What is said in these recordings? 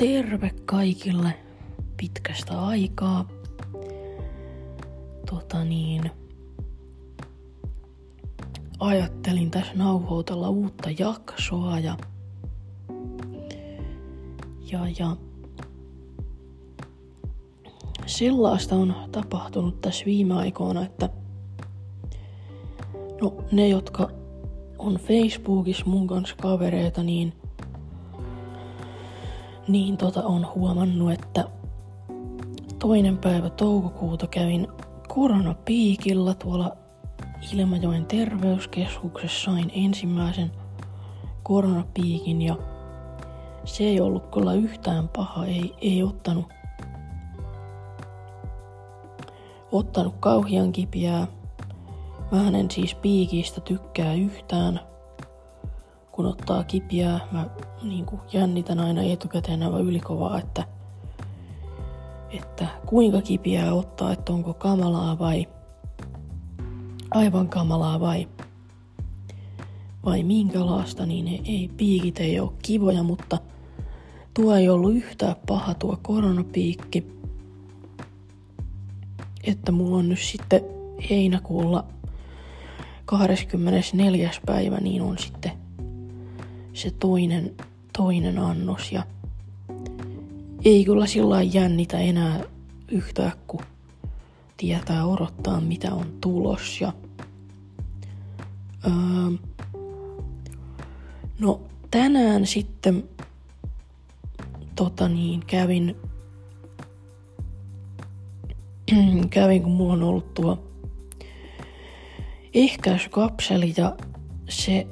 terve kaikille pitkästä aikaa. Tota niin, ajattelin tässä nauhoitella uutta jaksoa ja, ja, ja sellaista on tapahtunut tässä viime aikoina, että no ne, jotka on Facebookissa mun kanssa kavereita, niin niin tota on huomannut, että toinen päivä toukokuuta kävin koronapiikillä tuolla Ilmajoen terveyskeskuksessa sain ensimmäisen koronapiikin ja se ei ollut kyllä yhtään paha, ei, ei ottanut, ottanut kauhian kipiää. Mä en siis piikistä tykkää yhtään, kun ottaa kipiää. Mä niin kuin jännitän aina etukäteen aivan ylikovaa, että, että kuinka kipiää ottaa, että onko kamalaa vai aivan kamalaa vai, vai minkälaista, niin ei, ei piikit ei ole kivoja, mutta tuo ei ollut yhtään paha tuo koronapiikki. Että mulla on nyt sitten heinäkuulla 24. päivä, niin on sitten se toinen, toinen annos. Ja ei kyllä sillä jännitä enää yhtään, kun tietää odottaa, mitä on tulos. Ja, öö, no tänään sitten tota niin, kävin, kävin, kun mulla on ollut tuo ehkäisykapseli ja se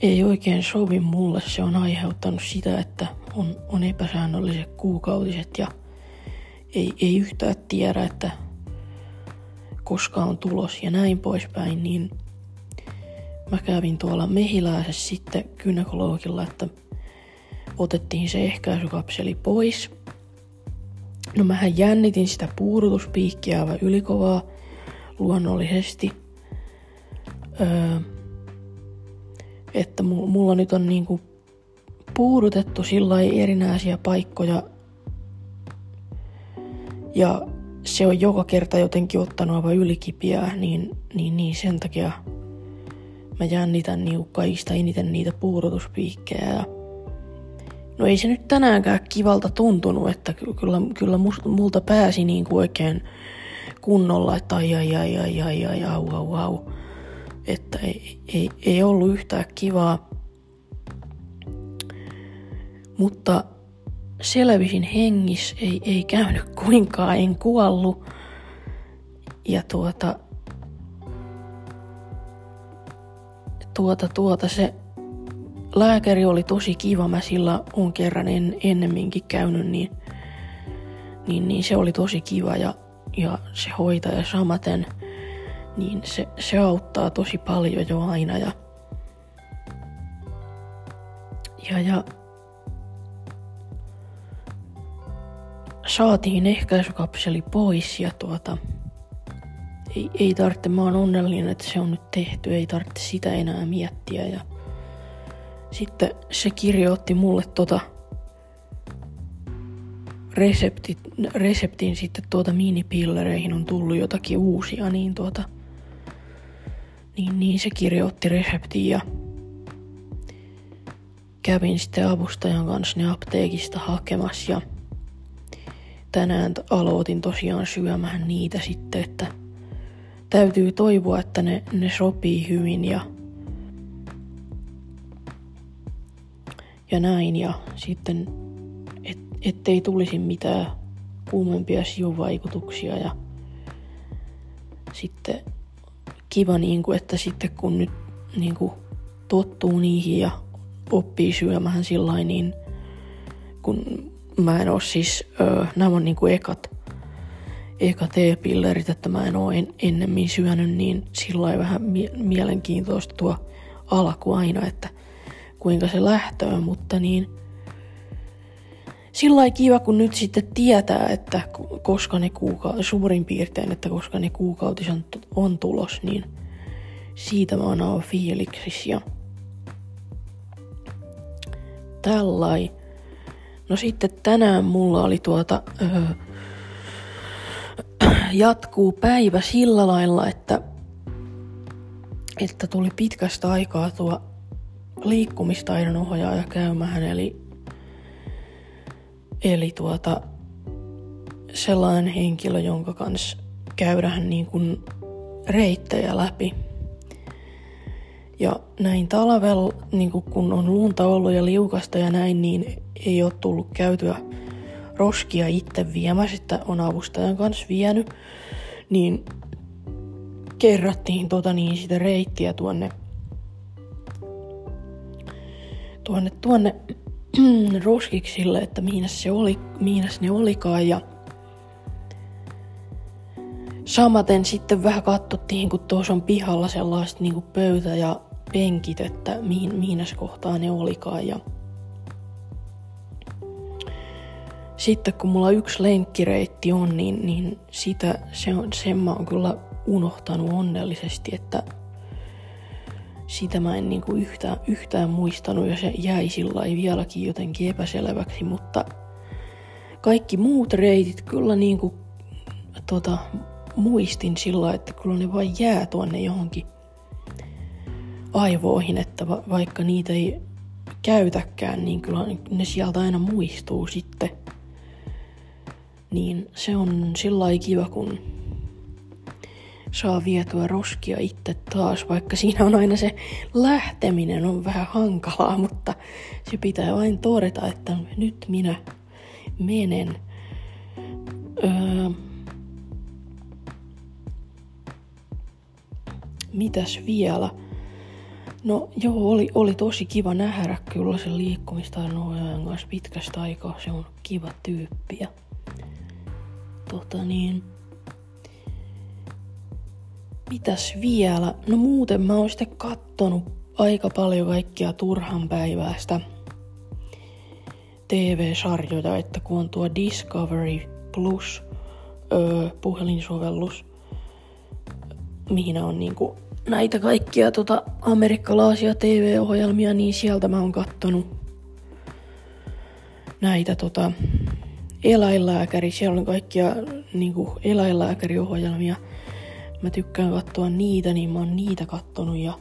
ei oikein sovi mulle. Se on aiheuttanut sitä, että on, on epäsäännölliset kuukautiset ja ei, ei yhtään tiedä, että koska on tulos ja näin poispäin, niin mä kävin tuolla mehiläisessä sitten kynekologilla, että otettiin se ehkäisykapseli pois. No mähän jännitin sitä puudutuspiikkiä aivan ylikovaa luonnollisesti. Öö, että mulla nyt on niinku puudutettu sillä erinäisiä paikkoja ja se on joka kerta jotenkin ottanut aivan ylikipiää, niin, niin, niin sen takia mä jännitän niinku kaikista eniten niitä puudutuspiikkejä. Ja no ei se nyt tänäänkään kivalta tuntunut, että kyllä, kyllä multa pääsi niinku oikein kunnolla, että ai ai ai ai ai ai au au au. Että ei, ei, ei ollut yhtään kivaa. Mutta selvisin hengissä, ei, ei käynyt kuinkaan, en kuollut. Ja tuota, tuota, tuota se lääkäri oli tosi kiva, mä sillä on kerran en, ennemminkin käynyt, niin, niin, niin se oli tosi kiva ja, ja se hoitaja samaten, niin se, se auttaa tosi paljon jo aina ja, ja, ja saatiin ehkäisykapseli pois ja tuota, ei, ei tarvitse, mä oon onnellinen, että se on nyt tehty, ei tarvitse sitä enää miettiä ja sitten se kirjoitti mulle tota reseptit, reseptin sitten tuota minipillereihin on tullut jotakin uusia, niin tuota, niin, niin se kirjoitti reseptiin ja kävin sitten avustajan kanssa ne apteekista hakemassa ja tänään aloitin tosiaan syömään niitä sitten, että täytyy toivoa, että ne, ne sopii hyvin ja, ja näin. Ja sitten, et, ettei tulisi mitään kuumempia sivuvaikutuksia ja sitten kiva, niin kuin, että sitten kun nyt niin kuin, tottuu niihin ja oppii syömään sillä niin kun mä en oo siis, öö, nämä on niinku ekat, ekat e-pillerit, että mä en oo en, ennemmin syönyt, niin sillä vähän mie- mielenkiintoista tuo alku aina, että kuinka se lähtöä, mutta niin sillä kiva, kun nyt sitten tietää, että koska ne kuuka- suurin piirtein, että koska ne kuukautis on, on tulos, niin siitä mä oon fiiliksissä ja tällainen No sitten tänään mulla oli tuota, öö, jatkuu päivä sillä lailla, että, että tuli pitkästä aikaa tuo liikkumistaidon ohjaaja käymään, eli, eli tuota, sellainen henkilö, jonka kanssa käydään niin kuin reittejä läpi. Ja näin talvella, niin kun on lunta ollut ja liukasta ja näin, niin ei ole tullut käytyä roskia itse viemässä, että on avustajan kanssa vienyt, niin kerrattiin tota niin sitä reittiä tuonne tuonne, tuonne roskiksille, että miinas, se oli, miinas ne olikaan ja samaten sitten vähän katsottiin, kun tuossa on pihalla sellaiset niin pöytä ja penkit, että mihin, miinas kohtaa ne olikaan ja sitten kun mulla yksi lenkkireitti on, niin, niin sitä, se on, sen mä oon kyllä unohtanut onnellisesti, että sitä mä en niinku yhtään, yhtään muistanut ja se jäi sillä vieläkin jotenkin epäselväksi, mutta kaikki muut reitit kyllä niinku, tota, muistin sillä että kyllä ne vain jää tuonne johonkin aivoihin, että va- vaikka niitä ei käytäkään, niin kyllä ne sieltä aina muistuu sitten. Niin se on sillä kiva, kun saa vietyä roskia itse taas, vaikka siinä on aina se lähteminen on vähän hankalaa, mutta se pitää vain todeta, että nyt minä menen. Öö, mitäs vielä? No joo, oli, oli tosi kiva nähdä kyllä se liikkumista ohjaajan kanssa pitkästä aikaa. Se on kiva tyyppi. Ja, tota niin, Mitäs vielä? No muuten mä oon sitten kattonut aika paljon kaikkia turhan päivästä TV-sarjoja, että kun on tuo Discovery Plus öö, puhelinsovellus, mihin on niinku näitä kaikkia tota amerikkalaisia TV-ohjelmia, niin sieltä mä oon kattonut näitä tota eläinlääkäri, siellä on kaikkia niinku eläinlääkäriohjelmia – mä tykkään katsoa niitä, niin mä oon niitä kattonut ja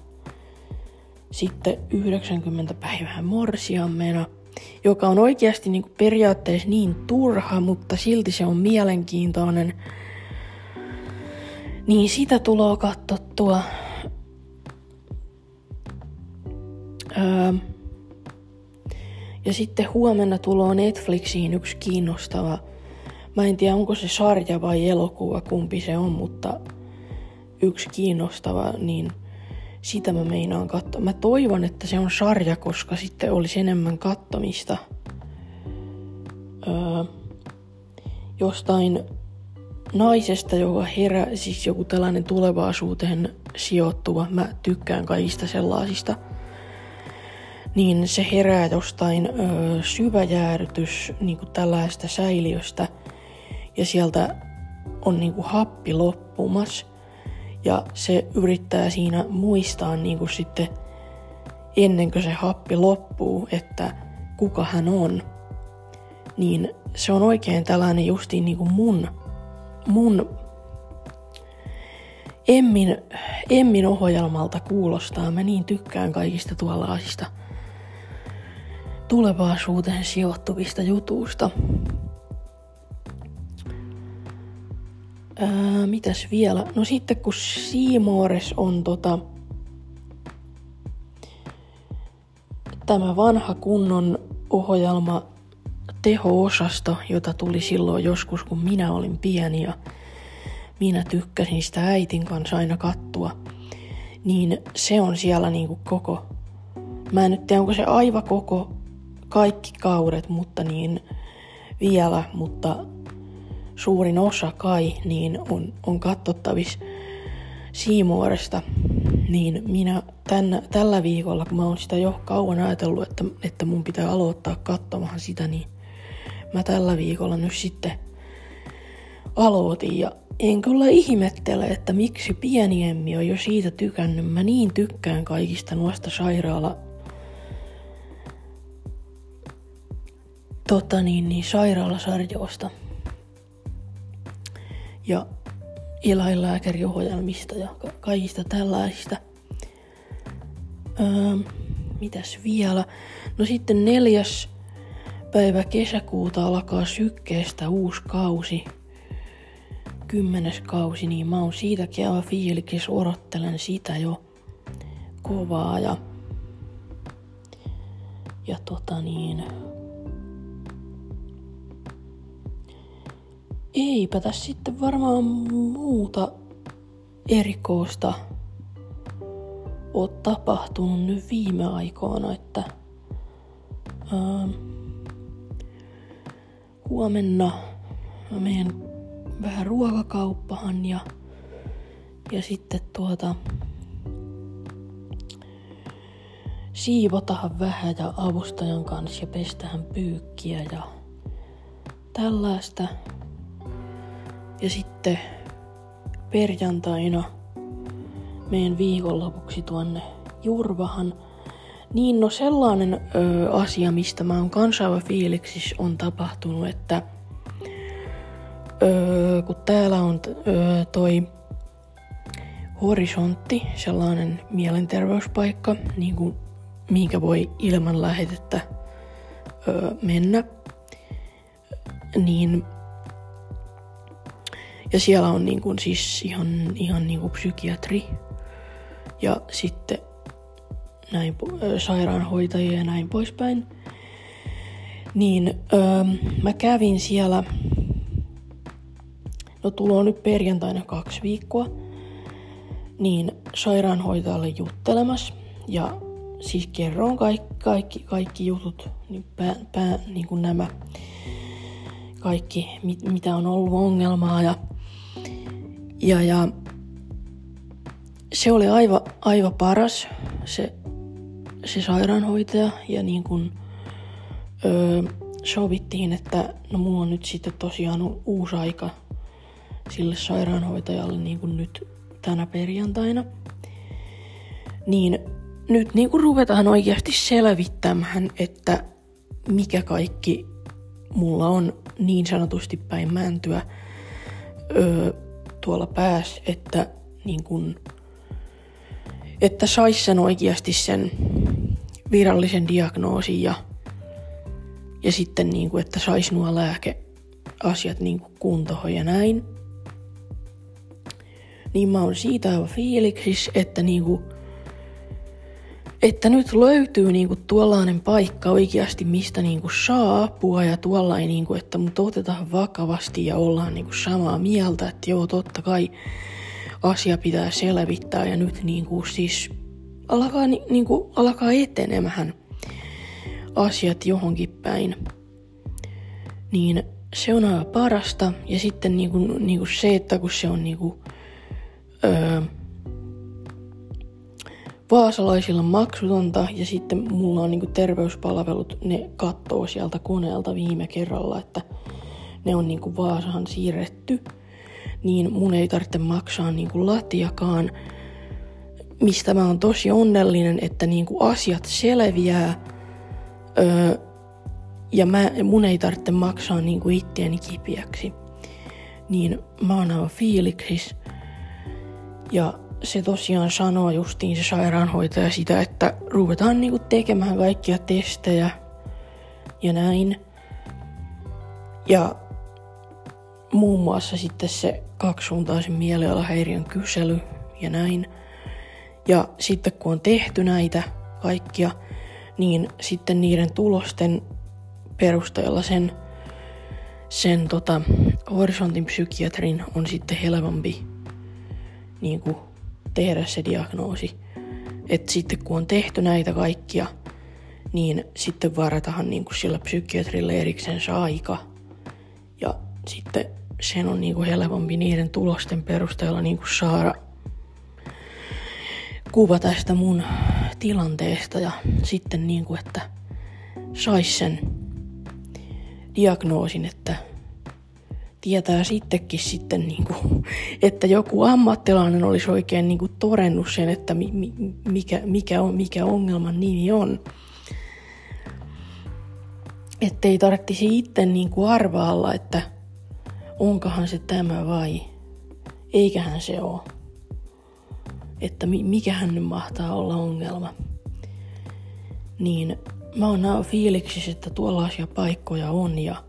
sitten 90 päivää morsiammena, joka on oikeasti niin periaatteessa niin turha, mutta silti se on mielenkiintoinen. Niin sitä tulee katsottua. Öö, ja sitten huomenna tulee Netflixiin yksi kiinnostava. Mä en tiedä onko se sarja vai elokuva, kumpi se on, mutta yksi kiinnostava, niin sitä mä meinaan katsoa. Mä toivon, että se on sarja, koska sitten olisi enemmän kattomista. Öö, jostain naisesta, joka herää, siis joku tällainen tulevaisuuteen sijoittuva, mä tykkään kaikista sellaisista, niin se herää jostain öö, syväjäärytys niin kuin tällaista säiliöstä ja sieltä on niin kuin happi loppumassa ja se yrittää siinä muistaa niin kuin sitten ennen kuin se happi loppuu, että kuka hän on. Niin se on oikein tällainen justiin niin kuin mun, mun Emmin, Emmin ohjelmalta kuulostaa. Mä niin tykkään kaikista tuollaisista tulevaisuuteen sijoittuvista jutuista. Ää, mitäs vielä? No sitten kun Siimoores on tota, tämä vanha kunnon ohjelma teho-osasto, jota tuli silloin joskus, kun minä olin pieni ja minä tykkäsin sitä äitin kanssa aina kattua, niin se on siellä niinku koko, mä en nyt tiedä onko se aivan koko kaikki kaudet, mutta niin vielä, mutta suurin osa kai niin on, on katsottavissa Siimuoresta, niin minä tän, tällä viikolla, kun mä oon sitä jo kauan ajatellut, että, että mun pitää aloittaa katsomaan sitä, niin mä tällä viikolla nyt sitten aloitin ja en kyllä ihmettele, että miksi pieni Emmi on jo siitä tykännyt. Mä niin tykkään kaikista noista sairaala tota niin, niin sairaalasarjoista ja eläinlääkäriohjelmista ja ka- kaikista tällaisista. Öö, mitäs vielä? No sitten neljäs päivä kesäkuuta alkaa sykkeestä uusi kausi. Kymmenes kausi, niin mä oon siitäkin aivan fiilikis, odottelen sitä jo kovaa ja, ja tota niin, eipä tässä sitten varmaan muuta erikoista ole tapahtunut nyt viime aikoina, että ää, huomenna mä menen vähän ruokakauppahan ja, ja sitten tuota siivotahan vähän ja avustajan kanssa ja pestähän pyykkiä ja tällaista. Ja sitten perjantaina meidän viikonlopuksi tuonne Jurvahan. Niin no sellainen ö, asia, mistä mä oon kansainvä fiiliksissä on tapahtunut, että ö, kun täällä on ö, toi horisontti, sellainen mielenterveyspaikka, niin kuin, mihinkä voi ilman lähetettä ö, mennä, niin ja siellä on niin kuin siis ihan, ihan niin kuin psykiatri ja sitten näin, sairaanhoitajia ja näin poispäin. Niin öö, mä kävin siellä, no tulo nyt perjantaina kaksi viikkoa, niin sairaanhoitajalle juttelemassa ja siis kerroin kaikki, kaikki, kaikki jutut, niin, pää, pää, niin kuin nämä kaikki, mit, mitä on ollut ongelmaa ja ja, ja se oli aivan, aivan paras, se, se sairaanhoitaja. Ja niin kuin öö, sovittiin, että no mulla on nyt sitten tosiaan uusi aika sille sairaanhoitajalle niin kuin nyt tänä perjantaina. Niin nyt niin kuin ruvetaan oikeasti selvittämään, että mikä kaikki mulla on niin sanotusti päin mäntyä. Öö, tuolla pääs, että niin kun, että sais sen oikeasti sen virallisen diagnoosin ja, ja sitten niin kuin, että sais nuo lääkeasiat niin kuntoon ja näin. Niin mä oon siitä aivan fiiliksis, että niin kuin, että nyt löytyy niinku tuollainen paikka oikeasti, mistä niinku saa apua ja tuollainen, niinku, että mut otetaan vakavasti ja ollaan niinku samaa mieltä, että joo, totta kai asia pitää selvittää ja nyt niinku siis alkaa, niinku, alkaa etenemään asiat johonkin päin. Niin se on aivan parasta ja sitten niinku, niinku se, että kun se on niinku, öö, vaasalaisilla maksutonta ja sitten mulla on niinku terveyspalvelut, ne kattoo sieltä koneelta viime kerralla, että ne on niinku Vaasahan siirretty, niin mun ei tarvitse maksaa niinku latiakaan, mistä mä oon tosi onnellinen, että niinku asiat selviää. Öö, ja mä, mun ei tarvitse maksaa niinku itteeni kipiäksi. Niin mä oon aivan fiiliksis ja se tosiaan sanoo justiin se sairaanhoitaja sitä, että ruvetaan niinku tekemään kaikkia testejä ja näin. Ja muun muassa sitten se kaksisuuntaisen mielialahäiriön kysely ja näin. Ja sitten kun on tehty näitä kaikkia, niin sitten niiden tulosten perusteella sen, sen tota, horisontin psykiatrin on sitten helpompi niin kuin tehdä se diagnoosi. Että sitten kun on tehty näitä kaikkia, niin sitten varataan niin kuin sillä psykiatrille erikseen aika. Ja sitten sen on niin kuin helpompi niiden tulosten perusteella niin kuin saada kuva tästä mun tilanteesta ja sitten niin kuin, että sais sen diagnoosin, että tietää sittenkin sitten, niin kuin, että joku ammattilainen olisi oikein niin kuin torennut sen, että mi, mi, mikä, mikä, on, mikä ongelman nimi on. ettei tarvitsisi itse niin kuin arvaalla, että onkohan se tämä vai eiköhän se ole. Että mikähän nyt mahtaa olla ongelma. Niin mä oon fiiliksissä, että tuollaisia paikkoja on ja,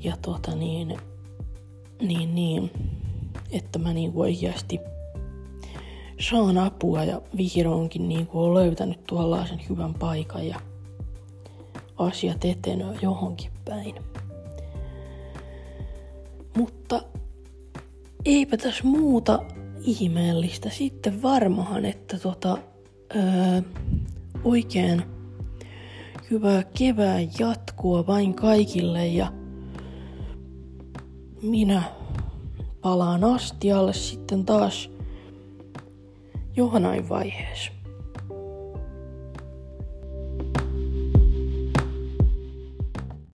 ja tota niin, niin, niin, että mä niin oikeasti saan apua ja vihdoinkin niin kuin olen löytänyt tuollaisen hyvän paikan ja asiat etenee johonkin päin. Mutta eipä tässä muuta ihmeellistä. Sitten varmahan, että tota, öö, oikein hyvää kevään jatkoa vain kaikille ja minä palaan astialle sitten taas johonain vaiheessa.